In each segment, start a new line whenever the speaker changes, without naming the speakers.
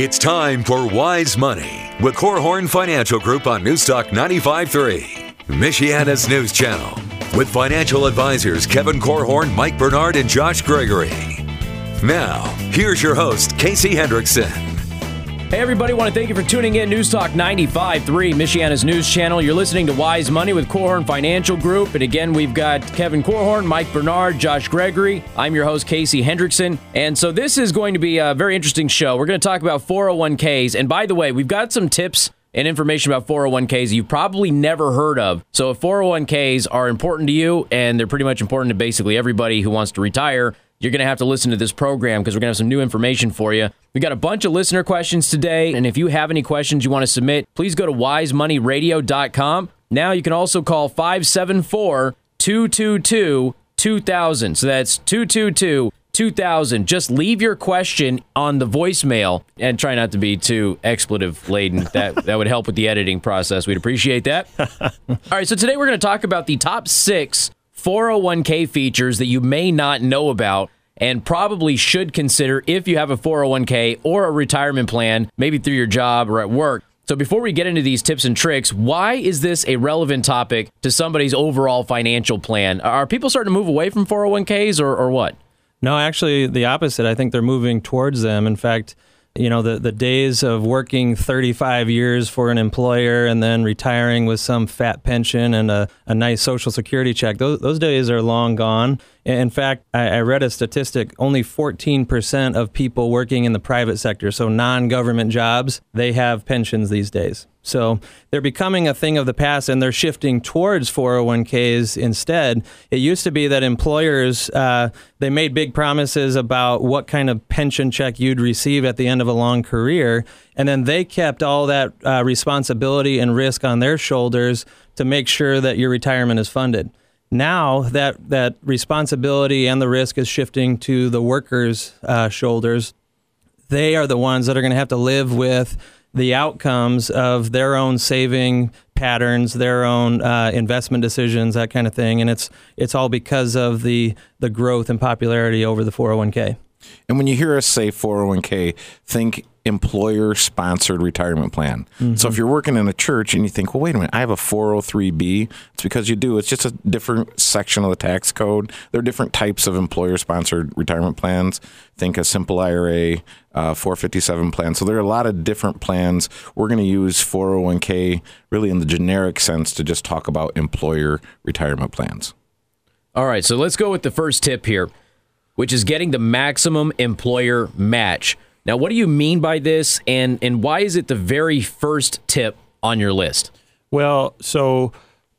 It's time for Wise Money with Korhorn Financial Group on Newstalk 95.3, Michiana's news channel, with financial advisors Kevin Korhorn, Mike Bernard, and Josh Gregory. Now, here's your host, Casey Hendrickson.
Hey, everybody, want to thank you for tuning in. News Talk 95.3, Michiana's news channel. You're listening to Wise Money with Korhorn Financial Group. And again, we've got Kevin Korhorn, Mike Bernard, Josh Gregory. I'm your host, Casey Hendrickson. And so this is going to be a very interesting show. We're going to talk about 401ks. And by the way, we've got some tips and information about 401ks you've probably never heard of. So if 401ks are important to you, and they're pretty much important to basically everybody who wants to retire, you're going to have to listen to this program because we're going to have some new information for you. We got a bunch of listener questions today, and if you have any questions you want to submit, please go to wisemoneyradio.com. Now you can also call 574 222 2000. So that's 222 2000. Just leave your question on the voicemail and try not to be too expletive laden. That that would help with the editing process. We'd appreciate that. All right, so today we're going to talk about the top 6 401k features that you may not know about and probably should consider if you have a 401k or a retirement plan, maybe through your job or at work. So, before we get into these tips and tricks, why is this a relevant topic to somebody's overall financial plan? Are people starting to move away from 401ks or, or what?
No, actually, the opposite. I think they're moving towards them. In fact, you know the the days of working 35 years for an employer and then retiring with some fat pension and a, a nice social security check those those days are long gone in fact I, I read a statistic only 14% of people working in the private sector so non-government jobs they have pensions these days so they're becoming a thing of the past and they're shifting towards 401ks instead. It used to be that employers, uh, they made big promises about what kind of pension check you'd receive at the end of a long career. And then they kept all that uh, responsibility and risk on their shoulders to make sure that your retirement is funded. Now that, that responsibility and the risk is shifting to the workers' uh, shoulders, they are the ones that are going to have to live with the outcomes of their own saving patterns, their own uh, investment decisions, that kind of thing, and it's it's all because of the the growth and popularity over the 401k.
And when you hear us say 401k, think employer sponsored retirement plan. Mm-hmm. So if you're working in a church and you think, well, wait a minute, I have a 403b, it's because you do. It's just a different section of the tax code. There are different types of employer sponsored retirement plans. Think a simple IRA, uh, 457 plan. So there are a lot of different plans. We're going to use 401k really in the generic sense to just talk about employer retirement plans.
All right, so let's go with the first tip here, which is getting the maximum employer match. Now, what do you mean by this, and and why is it the very first tip on your list?
Well, so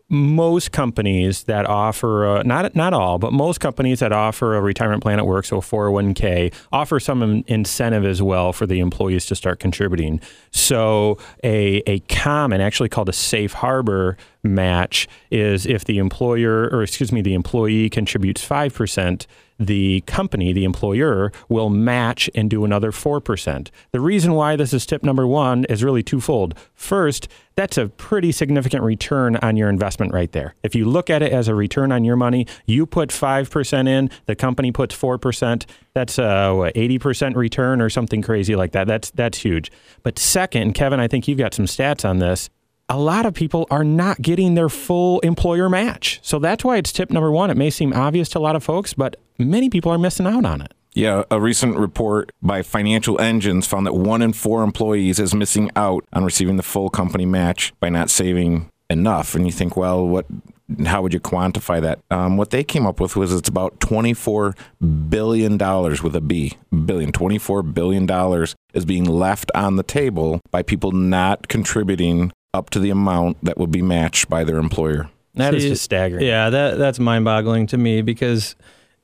most companies that offer a, not not all, but most companies that offer a retirement plan at work, so 401k, offer some incentive as well for the employees to start contributing. So a a common, actually called a safe harbor match, is if the employer or excuse me, the employee contributes five percent the company, the employer, will match and do another 4%. The reason why this is tip number one is really twofold. First, that's a pretty significant return on your investment right there. If you look at it as a return on your money, you put 5% in, the company puts 4%, that's a what, 80% return or something crazy like that. That's, that's huge. But second, Kevin, I think you've got some stats on this a lot of people are not getting their full employer match. So that's why it's tip number one. It may seem obvious to a lot of folks, but many people are missing out on it.
Yeah, a recent report by Financial Engines found that one in four employees is missing out on receiving the full company match by not saving enough. And you think, well, what? How would you quantify that? Um, what they came up with was it's about twenty-four billion dollars with a B, billion. Twenty-four billion dollars is being left on the table by people not contributing up to the amount that would be matched by their employer.
That See, is just staggering.
Yeah, that that's mind-boggling to me because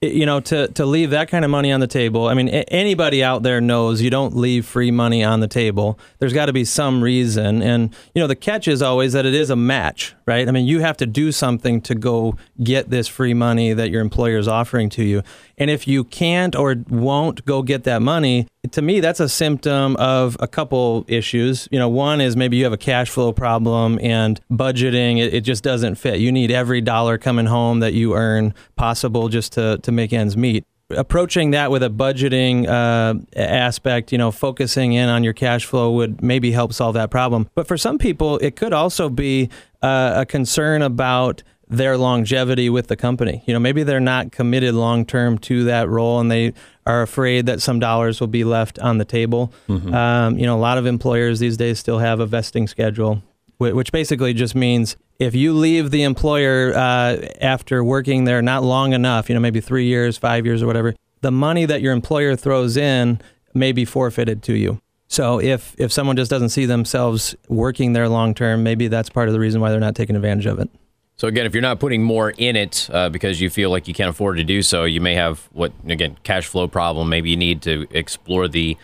you know to to leave that kind of money on the table. I mean, anybody out there knows you don't leave free money on the table. There's got to be some reason, and you know the catch is always that it is a match, right? I mean, you have to do something to go get this free money that your employer is offering to you. And if you can't or won't go get that money, to me, that's a symptom of a couple issues. You know, one is maybe you have a cash flow problem and budgeting, it, it just doesn't fit. You need every dollar coming home that you earn possible just to, to make ends meet. Approaching that with a budgeting uh, aspect, you know, focusing in on your cash flow would maybe help solve that problem. But for some people, it could also be uh, a concern about their longevity with the company. You know, maybe they're not committed long term to that role and they are afraid that some dollars will be left on the table. Mm-hmm. Um, you know, a lot of employers these days still have a vesting schedule, which basically just means if you leave the employer uh, after working there not long enough, you know, maybe three years, five years, or whatever, the money that your employer throws in may be forfeited to you. So if if someone just doesn't see themselves working there long term, maybe that's part of the reason why they're not taking advantage of it.
So again, if you're not putting more in it uh, because you feel like you can't afford to do so, you may have what again cash flow problem. Maybe you need to explore the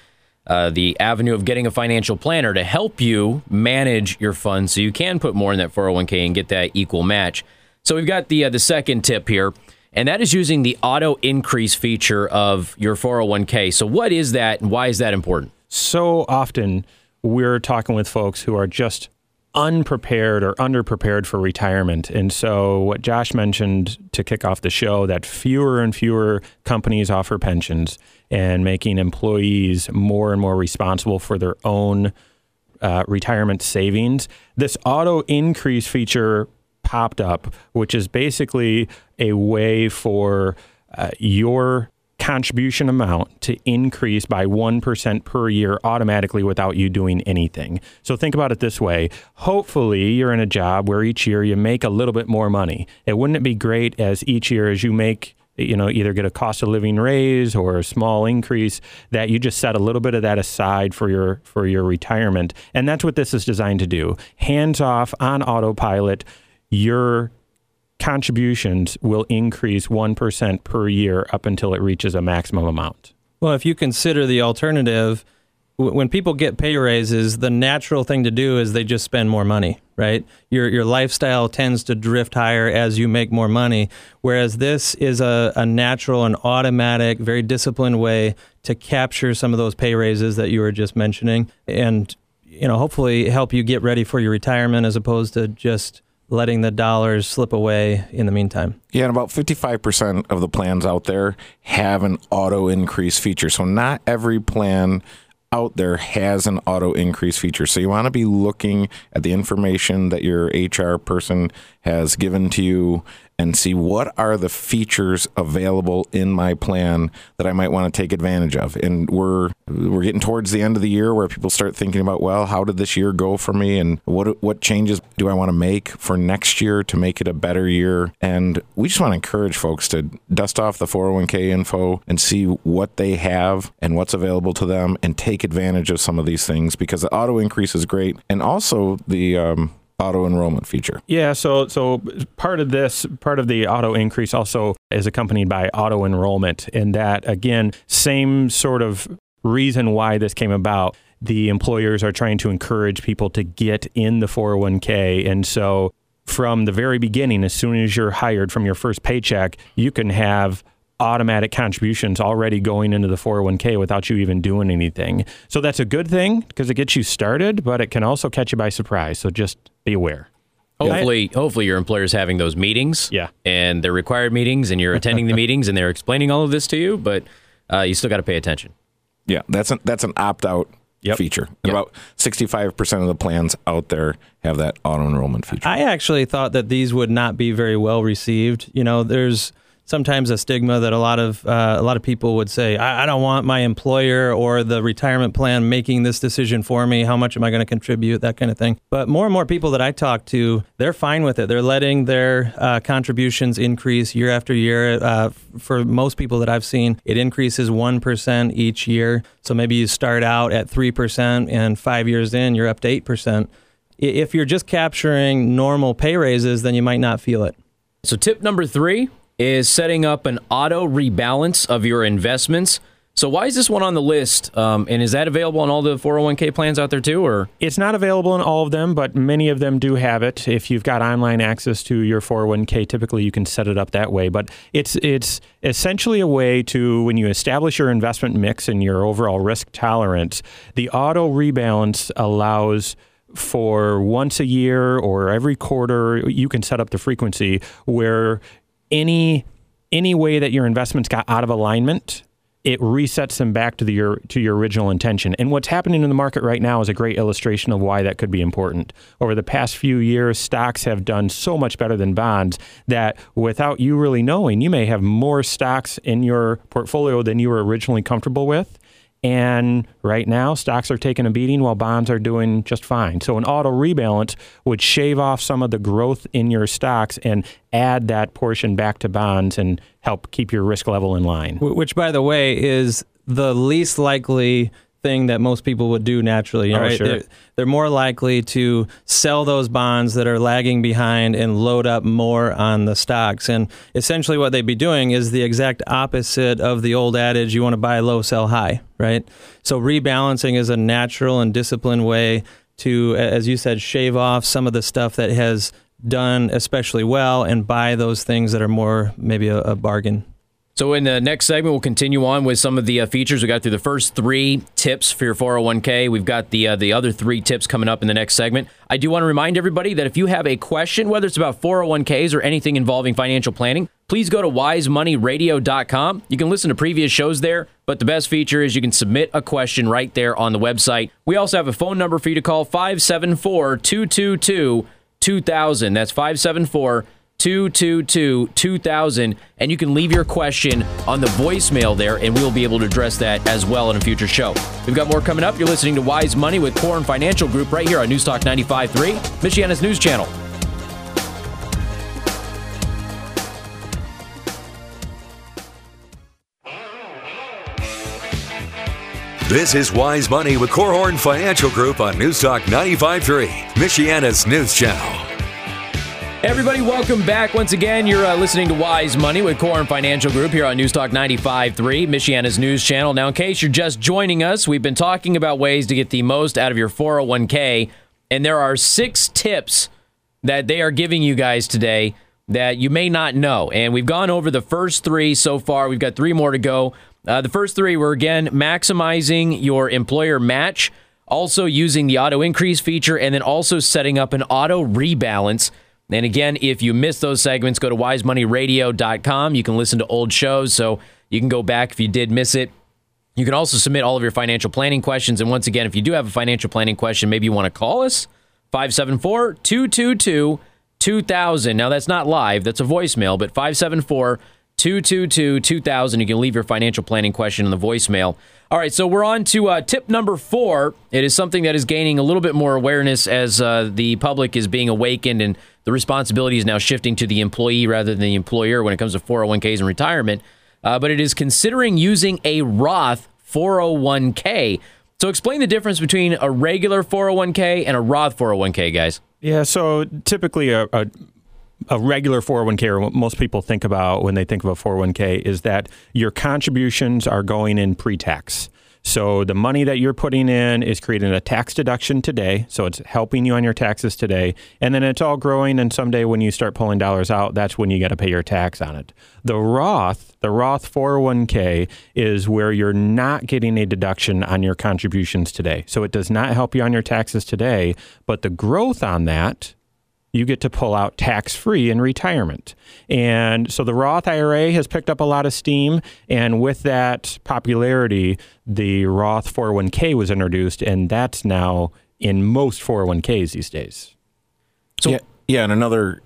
uh, the avenue of getting a financial planner to help you manage your funds so you can put more in that 401k and get that equal match. So we've got the uh, the second tip here, and that is using the auto increase feature of your 401k. So what is that, and why is that important?
So often we're talking with folks who are just unprepared or underprepared for retirement. And so, what Josh mentioned to kick off the show that fewer and fewer companies offer pensions and making employees more and more responsible for their own uh, retirement savings. This auto increase feature popped up, which is basically a way for uh, your contribution amount to increase by 1% per year automatically without you doing anything. So think about it this way. Hopefully, you're in a job where each year you make a little bit more money. It wouldn't it be great as each year as you make you know either get a cost of living raise or a small increase that you just set a little bit of that aside for your for your retirement and that's what this is designed to do hands off on autopilot your contributions will increase 1% per year up until it reaches a maximum amount.
Well, if you consider the alternative, when people get pay raises, the natural thing to do is they just spend more money, right? Your your lifestyle tends to drift higher as you make more money, whereas this is a, a natural and automatic, very disciplined way to capture some of those pay raises that you were just mentioning, and you know hopefully help you get ready for your retirement as opposed to just letting the dollars slip away in the meantime.
Yeah, and about 55% of the plans out there have an auto increase feature. So not every plan out there has an auto increase feature. So you want to be looking at the information that your HR person has given to you and see what are the features available in my plan that I might want to take advantage of. And we're we're getting towards the end of the year where people start thinking about, well, how did this year go for me and what what changes do I want to make for next year to make it a better year? And we just want to encourage folks to dust off the 401k info and see what they have and what's available to them and take advantage of some of these things because the auto increase is great and also the um, auto enrollment feature.
Yeah, so so part of this, part of the auto increase also is accompanied by auto enrollment, and that again, same sort of reason why this came about. The employers are trying to encourage people to get in the 401k, and so from the very beginning, as soon as you're hired from your first paycheck, you can have automatic contributions already going into the 401k without you even doing anything. So that's a good thing because it gets you started, but it can also catch you by surprise. So just be aware.
Hopefully, hopefully your employer's having those meetings.
Yeah.
And they're required meetings and you're attending the meetings and they're explaining all of this to you, but uh, you still got to pay attention.
Yeah, that's an that's an opt out yep. feature. Yep. About 65% of the plans out there have that auto enrollment feature.
I actually thought that these would not be very well received. You know, there's sometimes a stigma that a lot of uh, a lot of people would say, I, I, don't want my employer or the retirement plan making this decision for me. How much am I going to contribute? That kind of thing. But more and more people that I talk to, they're fine with it. They're letting their uh, contributions increase year after year. Uh, for most people that I've seen, it increases one percent each year. So maybe you start out at three percent, and five years in, you're up to eight percent. If you're just capturing normal pay raises, then you might not feel it.
So, tip number three is setting up an auto rebalance of your investments. So why is this one on the list? Um, and is that available on all the 401k plans out there too, or
it's not available in all of them, but many of them do have it. If you've got online access to your 401k, typically you can set it up that way. But it's it's essentially a way to when you establish your investment mix and your overall risk tolerance, the auto rebalance allows for once a year or every quarter, you can set up the frequency where any any way that your investments got out of alignment, it resets them back to the, your to your original intention. And what's happening in the market right now is a great illustration of why that could be important. Over the past few years, stocks have done so much better than bonds that without you really knowing, you may have more stocks in your portfolio than you were originally comfortable with. And right now, stocks are taking a beating while bonds are doing just fine. So, an auto rebalance would shave off some of the growth in your stocks and add that portion back to bonds and help keep your risk level in line.
Which, by the way, is the least likely thing that most people would do naturally.
Oh,
right?
sure.
They're, they're more likely to sell those bonds that are lagging behind and load up more on the stocks. And essentially, what they'd be doing is the exact opposite of the old adage you want to buy low, sell high, right? So, rebalancing is a natural and disciplined way to, as you said, shave off some of the stuff that has done especially well and buy those things that are more maybe a, a bargain.
So in the next segment, we'll continue on with some of the uh, features. We got through the first three tips for your 401k. We've got the uh, the other three tips coming up in the next segment. I do want to remind everybody that if you have a question, whether it's about 401ks or anything involving financial planning, please go to wisemoneyradio.com. You can listen to previous shows there, but the best feature is you can submit a question right there on the website. We also have a phone number for you to call 574 222 2000. That's 574 222 2000. And you can leave your question on the voicemail there, and we will be able to address that as well in a future show. We've got more coming up. You're listening to Wise Money with Korhorn Financial Group right here on Newstalk 95.3, Michiana's news channel.
This is Wise Money with Korhorn Financial Group on Newstalk 95.3, Michiana's news channel.
Everybody, welcome back once again. You're uh, listening to Wise Money with Korhorn Financial Group here on Newstalk 95.3, Michiana's news channel. Now, in case you're just joining us, we've been talking about ways to get the most out of your 401k, and there are six tips that they are giving you guys today that you may not know. And we've gone over the first three so far. We've got three more to go. Uh, the first three were again maximizing your employer match, also using the auto increase feature, and then also setting up an auto rebalance. And again, if you missed those segments, go to wisemoneyradio.com. You can listen to old shows, so you can go back if you did miss it. You can also submit all of your financial planning questions. And once again, if you do have a financial planning question, maybe you want to call us 574 222 2000. Now, that's not live, that's a voicemail, but 574 222 2000. You can leave your financial planning question in the voicemail. All right, so we're on to uh, tip number four. It is something that is gaining a little bit more awareness as uh, the public is being awakened and the responsibility is now shifting to the employee rather than the employer when it comes to 401ks and retirement. Uh, but it is considering using a Roth 401k. So explain the difference between a regular 401k and a Roth 401k, guys.
Yeah, so typically a, a a regular 401k or what most people think about when they think of a 401k is that your contributions are going in pre-tax. So the money that you're putting in is creating a tax deduction today. So it's helping you on your taxes today. And then it's all growing. And someday when you start pulling dollars out, that's when you got to pay your tax on it. The Roth, the Roth 401k is where you're not getting a deduction on your contributions today. So it does not help you on your taxes today, but the growth on that you get to pull out tax free in retirement. And so the Roth IRA has picked up a lot of steam. And with that popularity, the Roth 401k was introduced, and that's now in most 401ks these days.
So, yeah, yeah, and another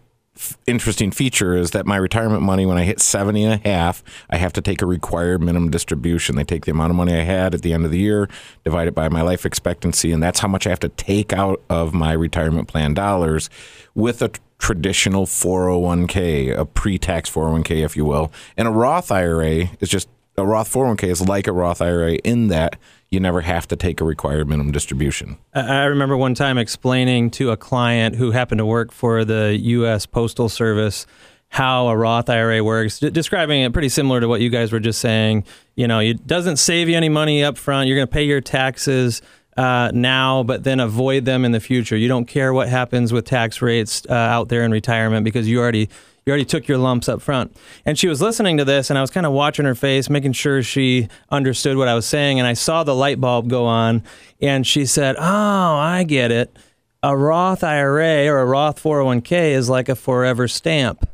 interesting feature is that my retirement money, when I hit 70 and a half, I have to take a required minimum distribution. They take the amount of money I had at the end of the year, divide it by my life expectancy, and that's how much I have to take out of my retirement plan dollars with a traditional 401k, a pre-tax 401k, if you will. And a Roth IRA is just a Roth 401k is like a Roth IRA in that you never have to take a required minimum distribution.
I remember one time explaining to a client who happened to work for the U.S. Postal Service how a Roth IRA works, d- describing it pretty similar to what you guys were just saying. You know, it doesn't save you any money up front. You're going to pay your taxes uh, now, but then avoid them in the future. You don't care what happens with tax rates uh, out there in retirement because you already you already took your lumps up front. And she was listening to this, and I was kind of watching her face, making sure she understood what I was saying. And I saw the light bulb go on, and she said, "Oh, I get it. A Roth IRA or a Roth 401k is like a forever stamp."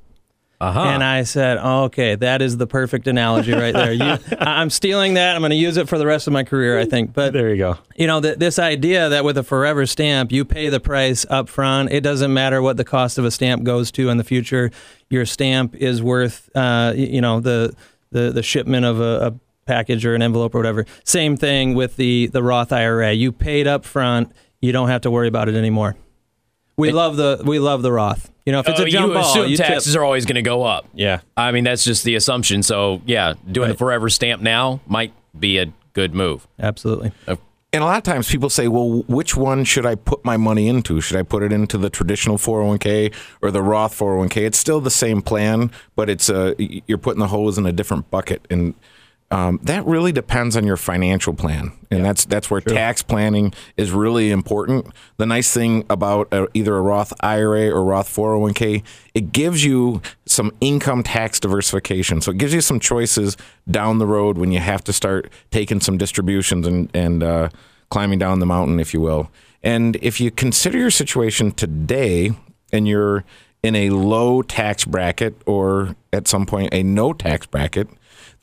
Uh-huh.
And I said, oh, okay, that is the perfect analogy right there. You, I- I'm stealing that. I'm going to use it for the rest of my career, I think. But
There you go.
you know, th- this idea that with a forever stamp, you pay the price up front. It doesn't matter what the cost of a stamp goes to in the future. Your stamp is worth, uh, you know, the, the, the shipment of a, a package or an envelope or whatever. Same thing with the, the Roth IRA. You paid up front. You don't have to worry about it anymore. We love the we love the Roth. You know, if it's
Oh,
a jump
you
ball,
assume
you tip.
taxes are always going to go up.
Yeah.
I mean, that's just the assumption. So, yeah, doing the
Right.
forever stamp now might be a good move.
Absolutely.
Uh, and a lot of times people say, well, which one should I put my money into? Should I put it into the traditional 401k or the Roth 401k? It's still the same plan, but it's a, you're putting the hose in a different bucket. And um, that really depends on your financial plan. And that's, that's where tax planning is really important. The nice thing about uh either a Roth IRA or Roth 401k, it gives you some income tax diversification. So it gives you some choices down the road when you have to start taking some distributions and, and uh, climbing down the mountain, if you will. And if you consider your situation today and you're in a low tax bracket or at some point a no tax bracket,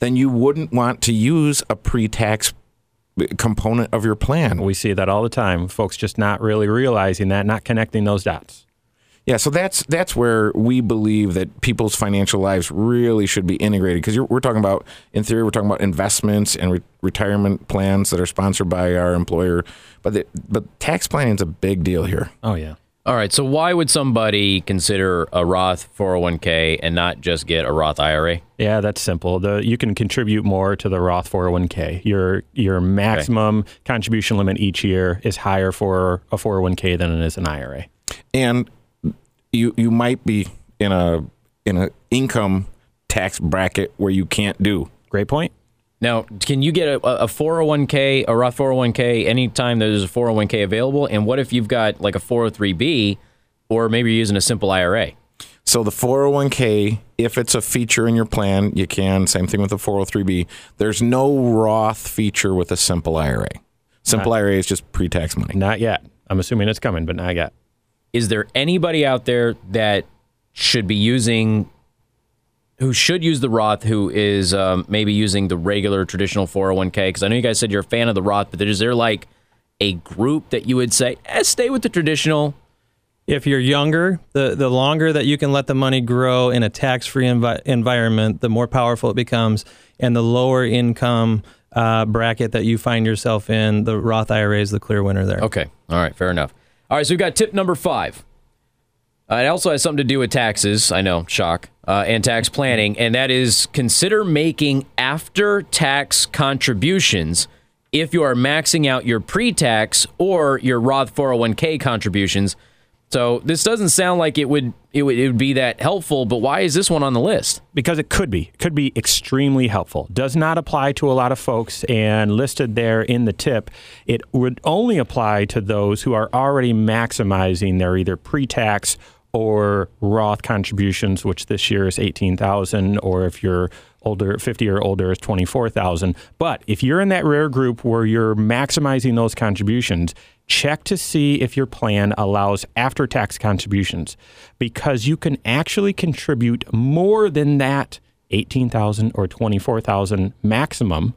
then you wouldn't want to use a pre tax component of your plan.
We see that all the time. Folks just not really realizing that, not connecting those dots.
Yeah, so that's that's where we believe that people's financial lives really should be integrated because we're talking about, in theory, we're talking about investments and re- retirement plans that are sponsored by our employer, but the, but tax planning is a big deal here.
Oh, yeah.
All right. So, why would somebody consider a Roth 401k and not just get a Roth IRA?
Yeah, that's simple. The you can contribute more to the Roth 401k. Your your maximum contribution limit each year is higher for a 401k than it is an IRA.
and you you might be in a in a income tax bracket where you can't do.
Great point.
Now, can you get a, a 401k, a Roth 401k, anytime there's a 401k available? And what if you've got like a 403b, or maybe you're using a simple IRA?
So the 401k, if it's a feature in your plan, you can. Same thing with the 403b. There's no Roth feature with a simple IRA. Simple IRA is just pre-tax money.
Not yet. I'm assuming it's coming, but not yet.
Is there anybody out there that should be using, who should use the Roth, who is um, maybe using the regular traditional 401k? Because I know you guys said you're a fan of the Roth, but is there like a group that you would say, eh, stay with the traditional?
If you're younger, the, the longer that you can let the money grow in a tax free envi- environment, the more powerful it becomes. And the lower income uh, bracket that you find yourself in, the Roth IRA is the clear winner there.
Okay. All right. Fair enough. All right. So we've got tip number five. Uh, it also has something to do with taxes. I know, shock, uh, and tax planning, and that is consider making after tax contributions if you are maxing out your pre tax or your Roth 401k contributions. So this doesn't sound like it would, it would it would be that helpful, but why is this one on the list?
because it could be It could be extremely helpful does not apply to a lot of folks and listed there in the tip it would only apply to those who are already maximizing their either pre-tax or Roth contributions which this year is 18,000 or if you're older 50 or older is 24,000 but if you're in that rare group where you're maximizing those contributions check to see if your plan allows after tax contributions because you can actually contribute more than that 18,000 or 24,000 maximum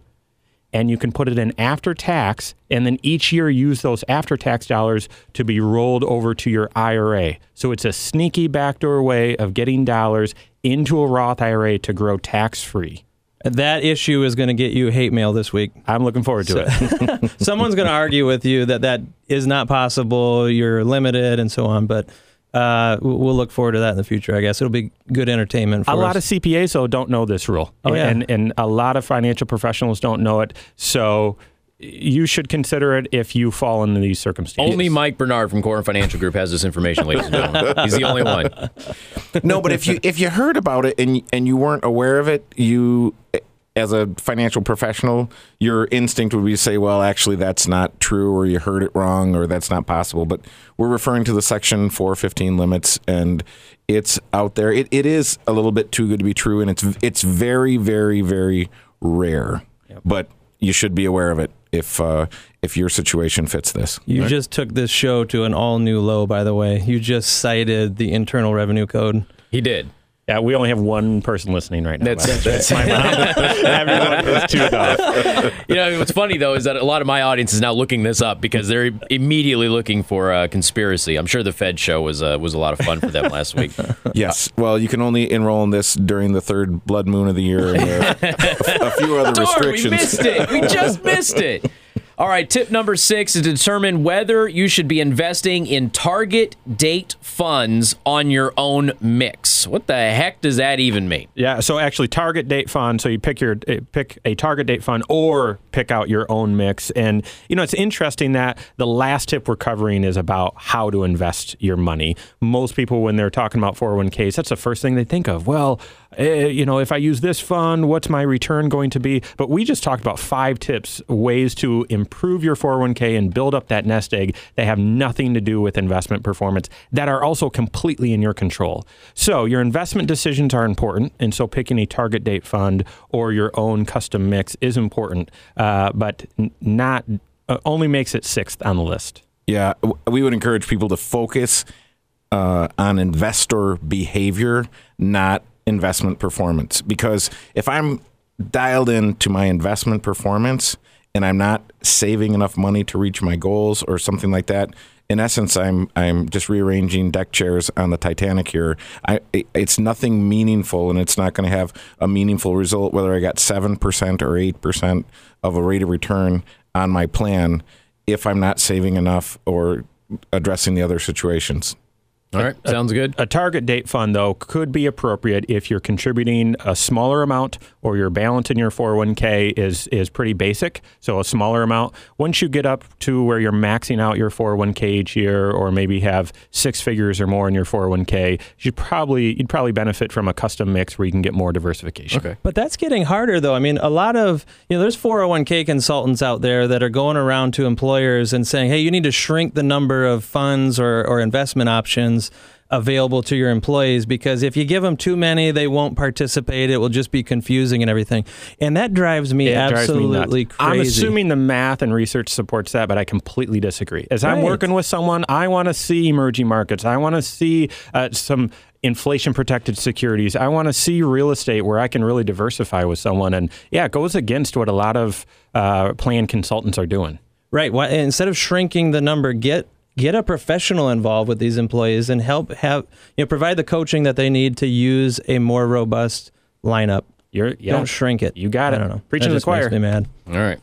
and you can put it in after tax and then each year use those after tax dollars to be rolled over to your IRA. So it's a sneaky backdoor way of getting dollars into a Roth IRA to grow tax free.
That issue is going to get you hate mail this week.
I'm looking forward to it.
Someone's going to argue with you that that is not possible, you're limited, and so on. But uh, we'll look forward to that in the future, I guess. It'll be good entertainment for
a
us.
lot of CPAs though don't know this rule,
Oh, yeah.
and and a lot of financial professionals don't know it. So you should consider it if you fall into these circumstances.
Only Mike Bernard from Core Financial Group has this information, ladies and gentlemen. He's the only one.
no, but if you if you heard about it and and you weren't aware of it, you as a financial professional, your instinct would be to say, "Well, actually, that's not true," or "You heard it wrong," or "That's not possible." But we're referring to the Section 415 limits, and it's out there. It, it is a little bit too good to be true, and it's it's very, very, very rare. But you should be aware of it if uh, if your situation fits this.
You just took this show to an all new low, by the way. You just cited the Internal Revenue Code.
He did.
Yeah, we only have one person listening right now.
That's-
by the way.
that's-
my mom. Everyone is tuned off.
You know, what's funny though is that a lot of my audience is now looking this up because they're immediately looking for a conspiracy. I'm sure the Fed show was uh, was a lot of fun for them last week.
Yes. Well, you can only enroll in this during the third blood moon of the year. And there are a, a few other
Darn, we
restrictions.
missed it. We just missed it. All right, tip number six is determine whether you should be investing in target date funds on your own mix. What the heck does that even mean?
Yeah, so actually, target date fund. So you pick your eh, pick a target date fund, or pick out your own mix. And you know, it's interesting that the last tip we're covering is about how to invest your money. Most people, when they're talking about 401ks, that's the first thing they think of. Well, eh, you know, if I use this fund, what's my return going to be? But we just talked about five tips, ways to improve your 401k and build up that nest egg that have nothing to do with investment performance that are also completely in your control. So your investment decisions are important, and so picking a target date fund or your own custom mix is important, uh, but not uh, only makes it sixth on the list.
Yeah, we would encourage people to focus uh, on investor behavior, not investment performance. Because if I'm dialed into my investment performance and I'm not saving enough money to reach my goals or something like that, in essence, I'm I'm just rearranging deck chairs on the Titanic here. I, it- it's nothing meaningful, and it's not going to have a meaningful result whether I got seven percent or eight percent of a rate of return on my plan if I'm not saving enough or addressing the other situations.
All right, sounds good.
A target date fund, though, could be appropriate if you're contributing a smaller amount or your balance in your 401k is is pretty basic. So a smaller amount. Once you get up to where you're maxing out your 401k each year, or maybe have six figures or more in your 401k, you'd probably you'd probably benefit from a custom mix where you can get more diversification.
Okay.
But that's getting harder, though. I mean, a lot of, you know, there's 401k consultants out there that are going around to employers and saying, hey, you need to shrink the number of funds or, or investment options available to your employees because if you give them too many, they won't participate. It will just be confusing and everything. And that drives me
It drives me
absolutely crazy.
I'm assuming the math and research supports that, but I completely disagree. As I'm working with someone, I want to see emerging markets. I want to see uh, some inflation protected securities. I want to see real estate where I can really diversify with someone. And yeah, it goes against what a lot of uh, plan consultants are doing.
Right. Why, instead of shrinking the number, get get a professional involved with these employees and help have you know provide the coaching that they need to use a more robust lineup.
You're yeah,
Don't shrink it.
You got it.
I don't know.
Preaching
that
to the
just makes
choir.
me mad.
All right.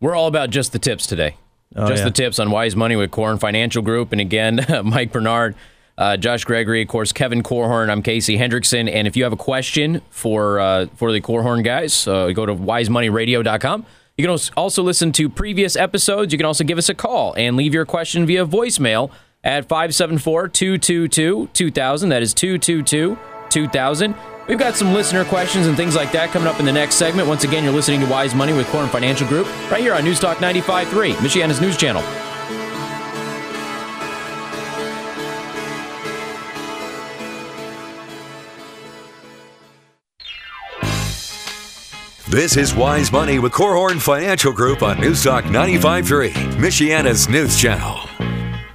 We're all about just the tips today.
Oh,
just
yeah.
the tips on Wise Money with Korhorn Financial Group. And again, Mike Bernard, uh, Josh Gregory, of course, Kevin Korhorn. I'm Casey Hendrickson. And if you have a question for uh, for the Korhorn guys, uh, go to wisemoneyradio.com. You can also listen to previous episodes. You can also give us a call and leave your question via voicemail at 574 222 2000. That is 222 2000. We've got some listener questions and things like that coming up in the next segment. Once again, you're listening to Wise Money with Korhorn Financial Group right here on News Talk 95.3, Michiana's news channel.
This is Wise Money with Korhorn Financial Group on News Talk 95.3, Michiana's news channel.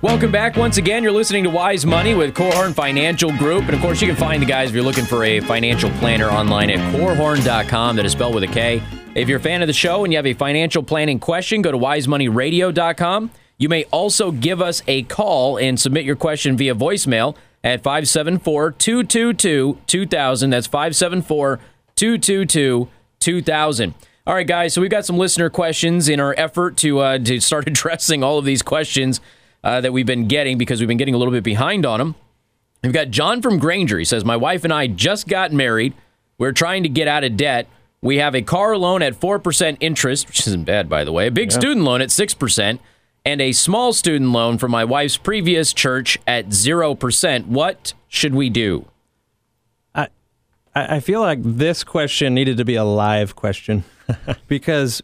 Welcome back once again. You're listening to Wise Money with Korhorn Financial Group. And of course, you can find the guys if you're looking for a financial planner online at korhorn.com. That is spelled with a K. If you're a fan of the show and you have a financial planning question, go to wisemoneyradio.com. You may also give us a call and submit your question via voicemail at 574 222 2000. That's 574 222 2000. All right, guys. So we've got some listener questions in our effort to uh, to start addressing all of these questions uh, that we've been getting because we've been getting a little bit behind on them. We've got John from Granger. He says, My wife and I just got married. We're trying to get out of debt. We have a car loan at 4% interest, which isn't bad, by the way, a big student loan at 6%, and a small student loan from my wife's previous church at 0%. What should we do?
I I feel like this question needed to be a live question because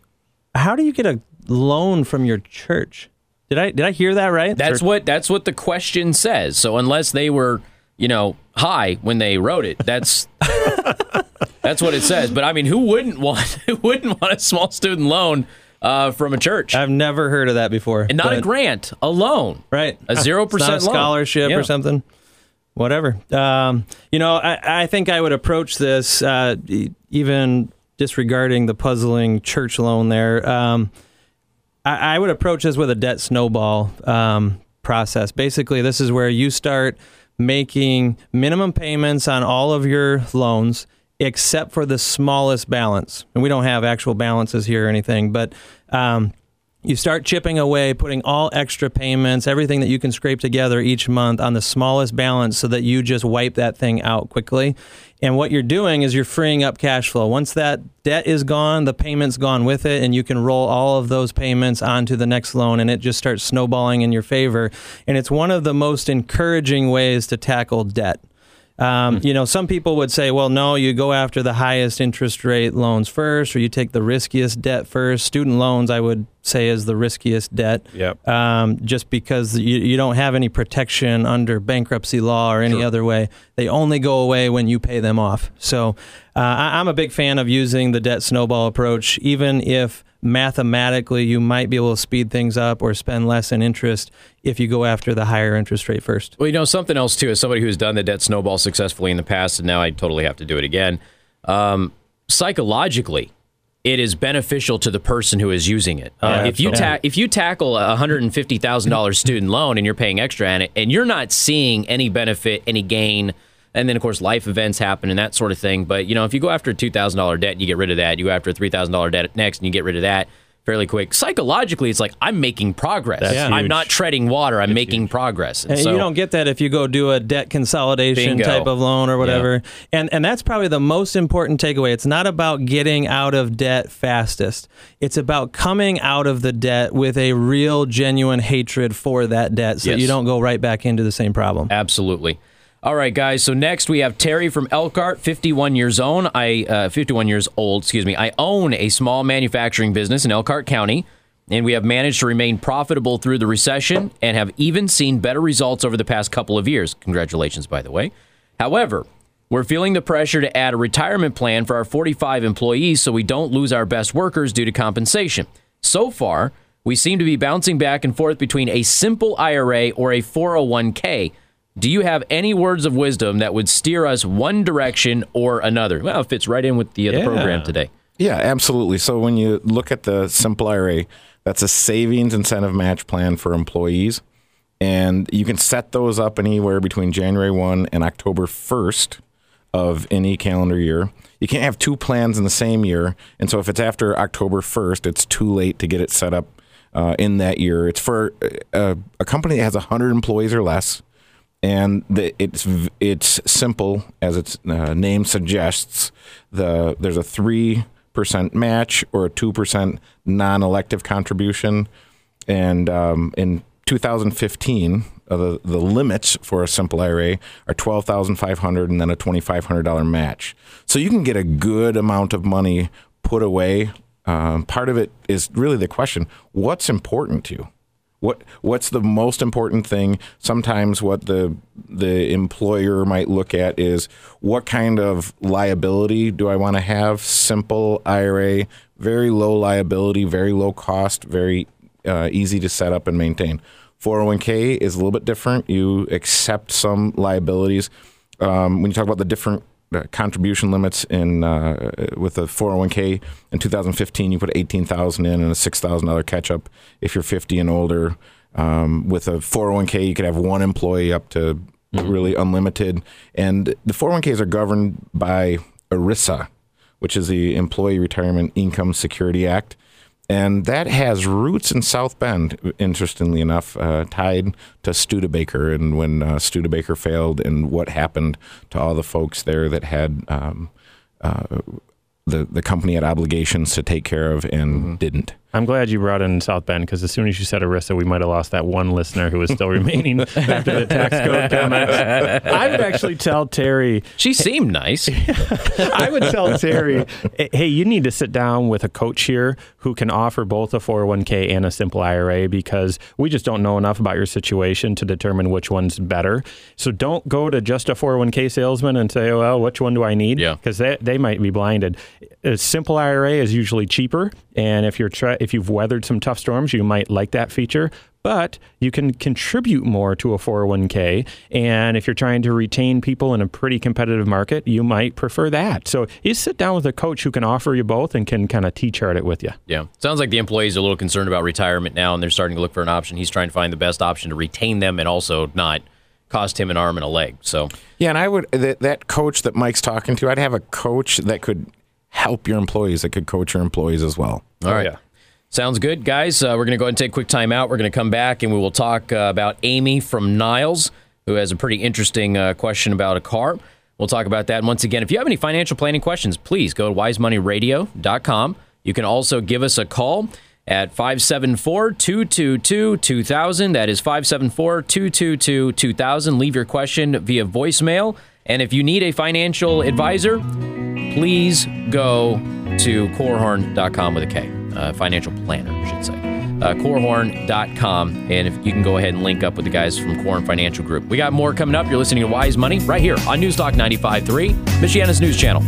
how do you get a loan from your church? Did I did I hear that right?
That's what that's what the question says. So unless they were, you know, high when they wrote it, that's that's what it says. But I mean, who wouldn't want who wouldn't want a small student loan uh, from a church?
I've never heard of that before.
and not a grant, a loan.
Right.
A 0%
It's not a
loan.
scholarship
Yeah.
or something. Whatever. Um, you know, I, I, think I would approach this uh, even disregarding the puzzling church loan there. Um, I, I, would approach this with a debt snowball um, process. Basically, this is where you start making minimum payments on all of your loans except for the smallest balance. And we don't have actual balances here or anything, but um, you start chipping away, putting all extra payments, everything that you can scrape together each month on the smallest balance so that you just wipe that thing out quickly. And what you're doing is you're freeing up cash flow. Once that debt is gone, the payment's gone with it, and you can roll all of those payments onto the next loan, and it just starts snowballing in your favor. And it's one of the most encouraging ways to tackle debt. Um, hmm. you know, some people would say, well, no, you go after the highest interest rate loans first, or you take the riskiest debt first. Student loans, I would say, is the riskiest debt.
Yep.
Um, just because you, you don't have any protection under bankruptcy law or any sure. other way. They only go away when you pay them off. So uh, I, I'm a big fan of using the debt snowball approach, even if mathematically you might be able to speed things up or spend less in interest if you go after the higher interest rate first.
Well, you know, something else too, as somebody who's done the debt snowball successfully in the past, and now I totally have to do it again. Um, psychologically, it is beneficial to the person who is using it. Uh, if you ta- if you tackle a hundred and fifty thousand dollars student loan and you're paying extra on it, and you're not seeing any benefit, any gain and then of course life events happen and that sort of thing. But you know, if you go after a two thousand dollar debt, you get rid of that. You go after a three thousand dollar debt next, and you get rid of that fairly quick. Psychologically, it's like I'm making progress. I'm not treading water. I'm it's making huge. progress.
And, and so, you don't get that if you go do a debt consolidation bingo. type of loan or whatever. Yeah. And and that's probably the most important takeaway. It's not about getting out of debt fastest. It's about coming out of the debt with a real genuine hatred for that debt so yes. you don't go right back into the same problem.
Absolutely. All right, guys. So next we have Terry from Elkhart, 51 years old. I uh, 51 years old. Excuse me. I own a small manufacturing business in Elkhart County, and we have managed to remain profitable through the recession and have even seen better results over the past couple of years. Congratulations, by the way. However, we're feeling the pressure to add a retirement plan for our 45 employees so we don't lose our best workers due to compensation. So far, we seem to be bouncing back and forth between a simple IRA or a 401k. Do you have any words of wisdom that would steer us one direction or another? Well, it fits right in with the, uh, the program today.
Yeah, absolutely. So when you look at the Simple IRA, that's a savings incentive match plan for employees. And you can set those up anywhere between January 1 and October 1st of any calendar year. You can't have two plans in the same year. And so if it's after October 1st, it's too late to get it set up uh, in that year. It's for a, a company that has 100 employees or less and the, it's it's simple as its uh, name suggests. The there's a three percent match or a two percent non-elective contribution, and um, in 2015, uh, the the limits for a simple IRA are twelve thousand five hundred and then a twenty five hundred dollar match. So you can get a good amount of money put away. Um, part of it is really the question: what's important to you? What what's the most important thing? Sometimes what the the employer might look at is what kind of liability do I want to have? Simple IRA, very low liability, very low cost, very uh, easy to set up and maintain. 401k is a little bit different. You accept some liabilities. Um, when you talk about the different contribution limits in uh, with a 401k in 2015 you put 18,000 in and a $6,000 catch up if you're 50 and older um, with a 401k you could have one employee up to mm-hmm. really unlimited. And the 401ks are governed by ERISA which is the Employee Retirement Income Security Act and that has roots in South Bend, interestingly enough, uh, tied to Studebaker and when uh, Studebaker failed and what happened to all the folks there that had um, uh, the, the company had obligations to take care of and mm-hmm. didn't.
I'm glad you brought in South Bend because as soon as you said ERISA, we might have lost that one listener who was still remaining after the tax code comments. I would actually tell Terry.
She seemed nice.
I would tell Terry, hey, you need to sit down with a coach here who can offer both a 401k and a simple IRA because we just don't know enough about your situation to determine which one's better. So don't go to just a 401k salesman and say, oh, well, which one do I need?
Yeah.
Because they, they might be blinded. A simple IRA is usually cheaper. And if you're if you've weathered some tough storms, you might like that feature. but you can contribute more to a 401k. And if you're trying to retain people in a pretty competitive market, you might prefer that. So you sit down with a coach who can offer you both and can kind of T chart it with you.
Yeah. Sounds like the employees are a little concerned about retirement now and they're starting to look for an option. He's trying to find the best option to retain them and also not cost him an arm and a leg. So,
Yeah, and I would that, that coach that Mike's talking to, I'd have a coach that could help your employees, that could coach your employees as well.
all right.
Oh, yeah.
Sounds good, guys. Uh, we're going to go ahead and take a quick time out. We're going to come back and we will talk uh, about Amy from Niles, who has a pretty interesting uh, question about a car. We'll talk about that. And once again, if you have any financial planning questions, please go to wisemoneyradio.com. You can also give us a call at 574 222 2000. That is 574 222 2000. Leave your question via voicemail. And if you need a financial advisor, please go to korhorn.com with a K, uh, financial planner, I should say. Uh, korhorn.com. And if you can go ahead and link up with the guys from Korhorn Financial Group. We got more coming up. You're listening to Wise Money right here on News Talk 95.3, Michiana's news channel.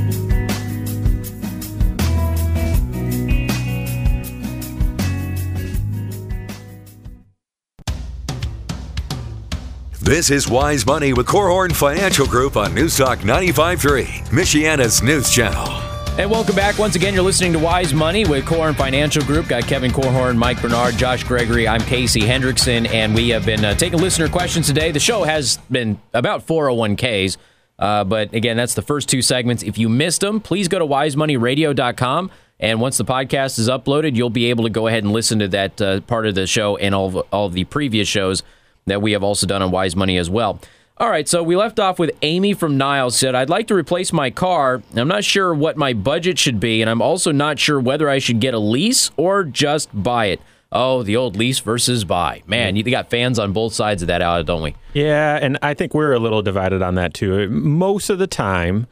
This is Wise Money with Korhorn Financial Group on News Talk 95.3, Michiana's news channel.
And welcome back. Once again, you're listening to Wise Money with Korhorn Financial Group. Got Kevin Korhorn, Mike Bernard, Josh Gregory. I'm Casey Hendrickson, and we have been uh, taking listener questions today. The show has been about 401ks, uh, but again, that's the first two segments. If you missed them, please go to wisemoneyradio.com. And once the podcast is uploaded, you'll be able to go ahead and listen to that uh, part of the show and all of, all of the previous shows that we have also done on Wise Money as well. All right, so we left off with Amy from Niles said, I'd like to replace my car. I'm not sure what my budget should be, and I'm also not sure whether I should get a lease or just buy it. Oh, the old lease versus buy. Man, you got fans on both sides of that out, don't we?
Yeah, and I think we're a little divided on that too. Most of the time,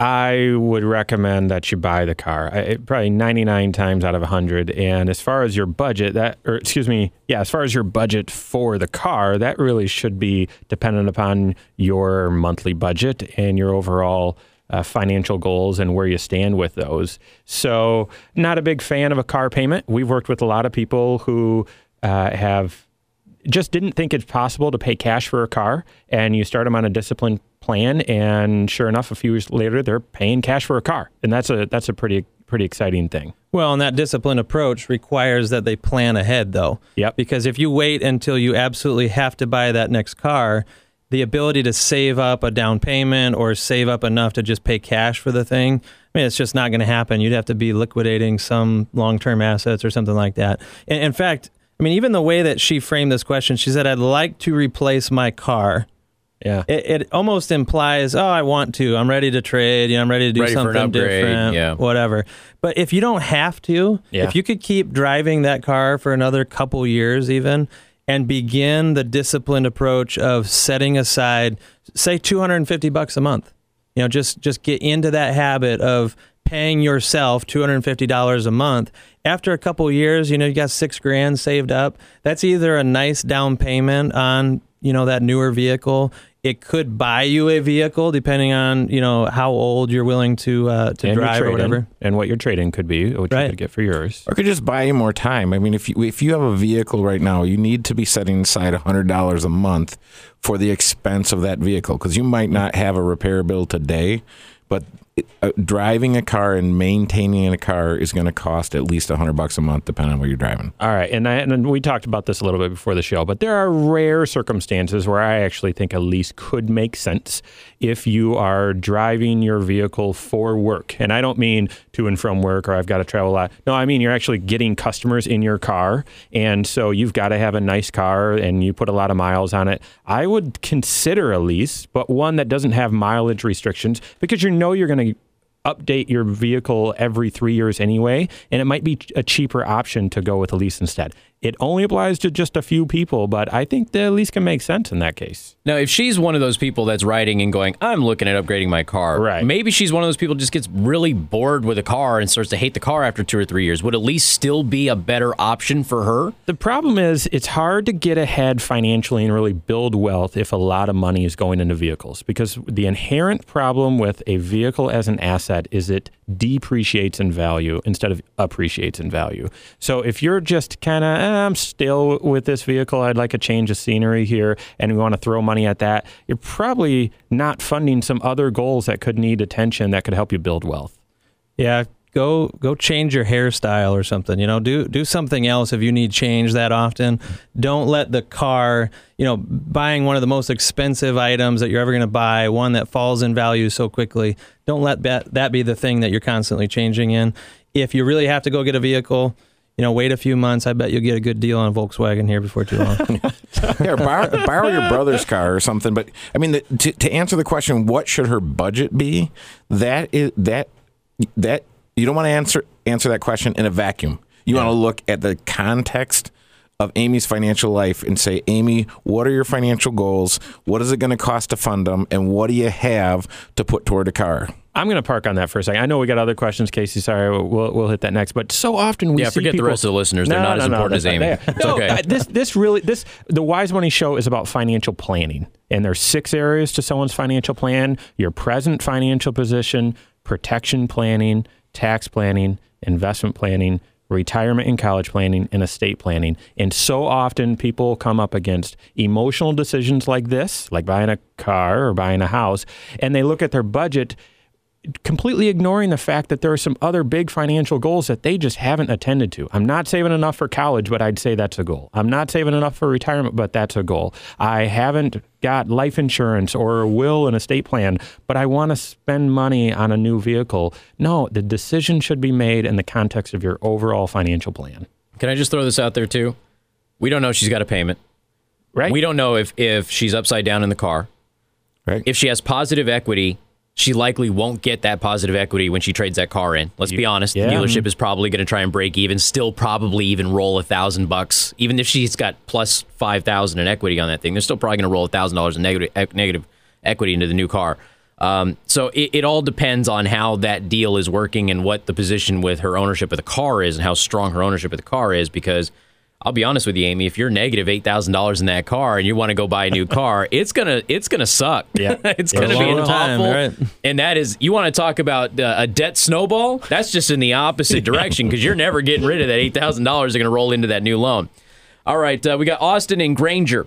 I would recommend that you buy the car. I, probably 99 times out of 100. And as far as your budget, that, or excuse me, yeah, as far as your budget for the car, that really should be dependent upon your monthly budget and your overall uh, financial goals and where you stand with those. So, not a big fan of a car payment. We've worked with a lot of people who uh, have just didn't think it's possible to pay cash for a car, and you start them on a disciplined plan, and sure enough, a few years later, they're paying cash for a car, and that's a that's a pretty pretty exciting thing.
Well, and that disciplined approach requires that they plan ahead, though.
Yep.
Because if you wait until you absolutely have to buy that next car, the ability to save up a down payment or save up enough to just pay cash for the thing, I mean, it's just not going to happen. You'd have to be liquidating some long term assets or something like that. In, in fact, I mean, even the way that she framed this question, she said, I'd like to replace my car.
Yeah.
It, it almost implies, oh, I want to. I'm ready to trade. You know, I'm ready to do
Ready
something
upgrade,
different.
yeah.
Whatever. But if you don't have to,
Yeah.
if you could keep driving that car for another couple years, even, and begin the disciplined approach of setting aside, say, 250 bucks a month. You know, just just get into that habit of paying yourself $250 a month. After a couple years, you know, you got six grand saved up. That's either a nice down payment on, you know, that newer vehicle. It could buy you a vehicle depending on, you know, how old you're willing to uh, to
And
drive or whatever.
and what your trading could be, what you could get for yours.
Or could just buy you more time. I mean, if you if you have a vehicle right now, you need to be setting aside hundred dollars a month for the expense of that vehicle because you might not have a repair bill today, but Uh, driving a car and maintaining a car is going to cost at least hundred bucks a month, depending on where you're driving.
All right, and, I, and we talked about this a little bit before the show, but there are rare circumstances where I actually think a lease could make sense if you are driving your vehicle for work. And I don't mean to and from work or I've got to travel a lot. No, I mean you're actually getting customers in your car, and so you've got to have a nice car and you put a lot of miles on it. I would consider a lease, but one that doesn't have mileage restrictions because you know you're going to update your vehicle every three years anyway, and it might be a cheaper option to go with a lease instead. It only applies to just a few people, but I think the lease can make sense in that case.
Now, if she's one of those people that's writing and going, I'm looking at upgrading my car,
Right.
maybe she's one of those people who just gets really bored with a car and starts to hate the car after two or three years. Would at least still be a better option for her?
The problem is it's hard to get ahead financially and really build wealth if a lot of money is going into vehicles because the inherent problem with a vehicle as an asset is it depreciates in value instead of appreciates in value. So if you're just kind of, I'm still with this vehicle. I'd like a change of scenery here, and we want to throw money at that. You're probably not funding some other goals that could need attention that could help you build wealth.
Yeah, go go change your hairstyle or something. You know, do do something else if you need change that often. Don't let the car, you know, buying one of the most expensive items that you're ever going to buy, one that falls in value so quickly. Don't let that that be the thing that you're constantly changing in. If you really have to go get a vehicle, you know, wait a few months. I bet you'll get a good deal on a Volkswagen here before too long.
yeah, borrow, borrow, your brother's car or something. But I mean, the, to, to answer the question, what should her budget be? That is that that you don't want to answer answer that question in a vacuum. You yeah. want to look at the context of Amy's financial life and say, Amy, what are your financial goals? What is it going to cost to fund them? And what do you have to put toward a car?
I'm going to park on that for a second. I know we got other questions, Casey. Sorry, we'll we'll hit that next. But so often we
yeah, forget
people,
the rest of the listeners. They're no, not no, as no, important as Amy. It's
no,
okay.
Uh, this this really this the Wise Money Show is about financial planning, and there's six areas to someone's financial plan: your present financial position, protection planning, tax planning, investment planning, retirement and college planning, and estate planning. And so often people come up against emotional decisions like this, like buying a car or buying a house, and they look at their budget completely ignoring the fact that there are some other big financial goals that they just haven't attended to. I'm not saving enough for college, but I'd say that's a goal. I'm not saving enough for retirement, but that's a goal. I haven't got life insurance or a will and estate plan, but I want to spend money on a new vehicle. No, the decision should be made in the context of your overall financial plan.
Can I just throw this out there too? We don't know she's got a payment.
Right.
We don't know if if she's upside down in the car.
Right.
If she has positive equity she likely won't get that positive equity when she trades that car in. Let's be honest. Yeah. The dealership is probably going to try and break even, still probably even roll a thousand bucks. Even if she's got plus five thousand in equity on that thing, they're still probably going to roll a thousand dollars in negative negative equity into the new car. Um, so it, it all depends on how that deal is working and what the position with her ownership of the car is and how strong her ownership of the car is because I'll be honest with you, Amy. If you're negative eight thousand dollars in that car and you want to go buy a new car, it's gonna it's gonna suck.
Yeah,
it's gonna be awful. Time, right? And that is you want to talk about uh, a debt snowball? That's just in the opposite direction because you're never getting rid of that eight thousand dollars. They're gonna roll into that new loan. All right, uh, we got Austin and Granger.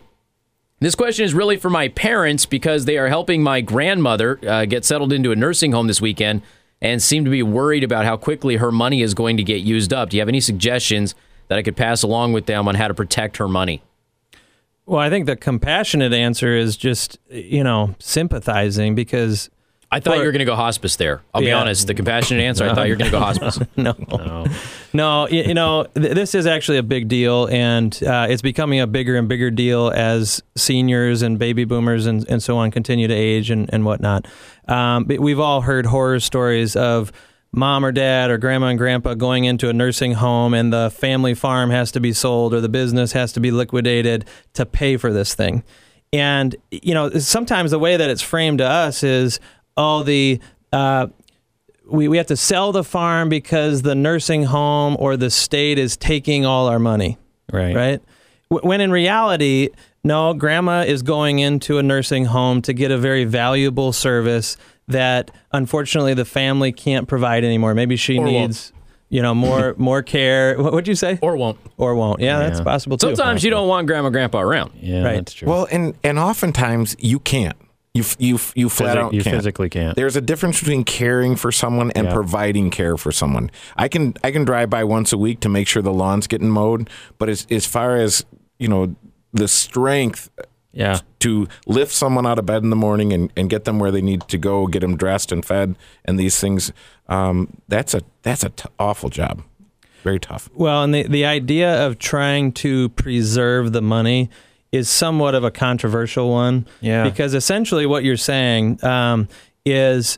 This question is really for my parents because they are helping my grandmother uh, get settled into a nursing home this weekend and seem to be worried about how quickly her money is going to get used up. Do you have any suggestions? That I could pass along with them on how to protect her money?
Well, I think the compassionate answer is just, you know, sympathizing because
I thought you were going to go hospice there. I'll yeah. be honest. The compassionate answer, no, I thought you were going to go hospice.
no, no, no. You, know, th- this is actually a big deal, and uh, it's becoming a bigger and bigger deal as seniors and baby boomers and, and so on continue to age and, and whatnot. Um, we've all heard horror stories of mom or dad or grandma and grandpa going into a nursing home and the family farm has to be sold or the business has to be liquidated to pay for this thing. And, you know, sometimes the way that it's framed to us is, oh, the, uh, we, we have to sell the farm because the nursing home or the state is taking all our money.
Right.
Right. When in reality, no, grandma is going into a nursing home to get a very valuable service that unfortunately the family can't provide anymore. Maybe she
or
needs. Won't. You know, more more care. What would you say?
Or won't.
Or won't. Yeah, yeah. that's possible too.
Sometimes you don't want grandma, grandpa around.
Yeah, right. that's true.
Well, and and oftentimes you can't. You you you flat Physi- out
you
can't.
physically can't.
There's a difference between caring for someone and yeah. providing care for someone. I can I can drive by once a week to make sure the lawn's getting mowed, but as as far as you know, the strength
yeah.
to lift someone out of bed in the morning and, and get them where they need to go, get them dressed and fed, and these things. Um, that's a that's a t- awful job, very tough.
Well, and the the idea of trying to preserve the money is somewhat of a controversial one.
Yeah,
because essentially what you're saying um, is.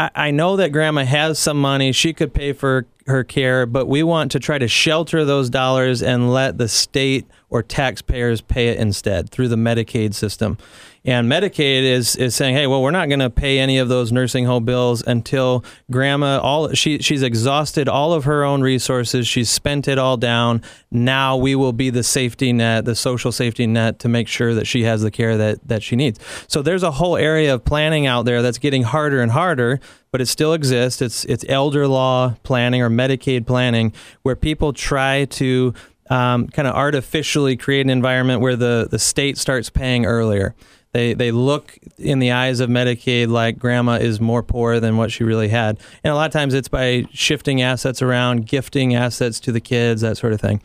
I, I know that grandma has some money. She could pay for her care, but we want to try to shelter those dollars and let the state or taxpayers pay it instead through the Medicaid system. And Medicaid is is saying, hey, well, we're not going to pay any of those nursing home bills until grandma all she she's exhausted all of her own resources. She's spent it all down. Now we will be the safety net, the social safety net to make sure that she has the care that that she needs. So there's a whole area of planning out there that's getting harder and harder, but it still exists. It's it's elder law planning or Medicaid planning where people try to um, kind of artificially create an environment where the, the state starts paying earlier. They, they look in the eyes of Medicaid like grandma is more poor than what she really had. And a lot of times it's by shifting assets around, gifting assets to the kids, that sort of thing.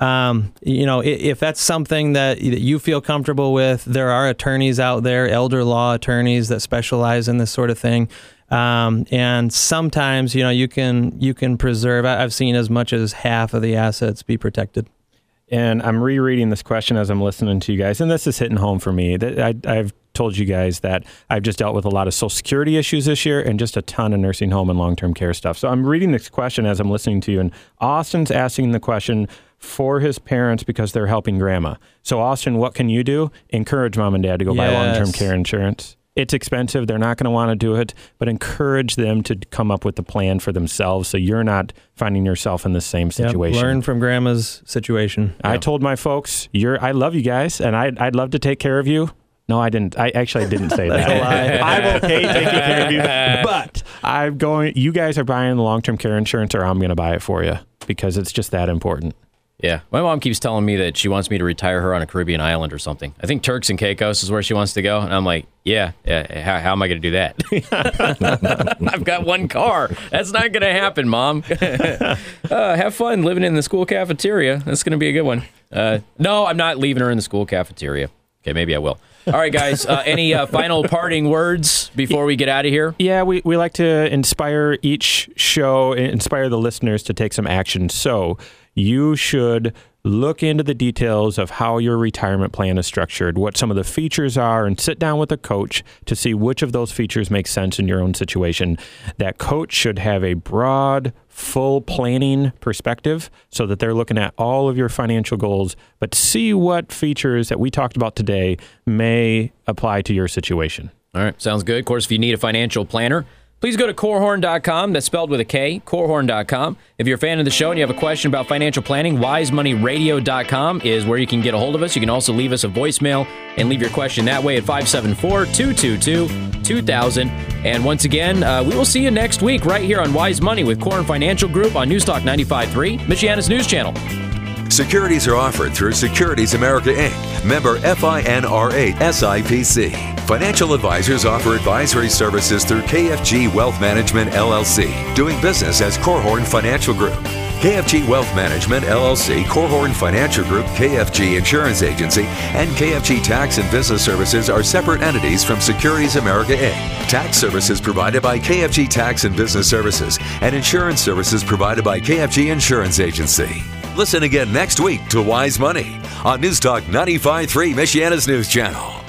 Um, you know, if, if that's something that you feel comfortable with, there are attorneys out there, elder law attorneys that specialize in this sort of thing. Um, and sometimes, you know, you can you can preserve. I've seen as much as half of the assets be protected.
And I'm rereading this question as I'm listening to you guys, and this is hitting home for me. I, I've told you guys that I've just dealt with a lot of Social Security issues this year, and just a ton of nursing home and long term care stuff. So I'm reading this question as I'm listening to you, and Austin's asking the question for his parents because they're helping grandma. So Austin, what can you do? Encourage mom and dad to go yes. buy long term care insurance it's expensive. They're not going to want to do it, but encourage them to come up with a plan for themselves so you're not finding yourself in the same situation.
Yep, learn from grandma's situation.
I told my folks, "You're I love you guys and I I'd love to take care of you." No, I didn't. I actually didn't say that. I'm okay taking care of you, but I'm going. You guys are buying the long term care insurance, or I'm going to buy it for you because it's just that important.
Yeah, my mom keeps telling me that she wants me to retire her on a Caribbean island or something. I think Turks and Caicos is where she wants to go, and I'm like, yeah, yeah how, how am I going to do that? I've got one car. That's not going to happen, mom. uh, have fun living in the school cafeteria. That's going to be a good one. Uh, no, I'm not leaving her in the school cafeteria. Okay, maybe I will. All right, guys. Uh, any uh, final parting words before we get out of here?
Yeah, we, we like to inspire each show, inspire the listeners to take some action. So you should look into the details of how your retirement plan is structured, what some of the features are, and sit down with a coach to see which of those features make sense in your own situation. That coach should have a broad, full planning perspective so that they're looking at all of your financial goals, but see what features that we talked about today may apply to your situation.
All right, sounds good. Of course, if you need a financial planner, Please go to korhorn.com. That's spelled with a K, korhorn.com. If you're a fan of the show and you have a question about financial planning, wisemoneyradio.com is where you can get a hold of us. You can also leave us a voicemail and leave your question that way at 574 222 2000. And once again, uh, we will see you next week right here on Wise Money with Korhorn Financial Group on Newstalk 95.3, Michiana's news channel.
Securities are offered through Securities America Inc., member FINRA SIPC. Financial advisors offer advisory services through KFG Wealth Management LLC, doing business as Korhorn Financial Group. KFG Wealth Management LLC, Korhorn Financial Group, KFG Insurance Agency, and KFG Tax and Business Services are separate entities from Securities America Inc. Tax services provided by KFG Tax and Business Services, and insurance services provided by KFG Insurance Agency. Listen again next week to Wise Money on Newstalk 95.3 Michiana's News Channel.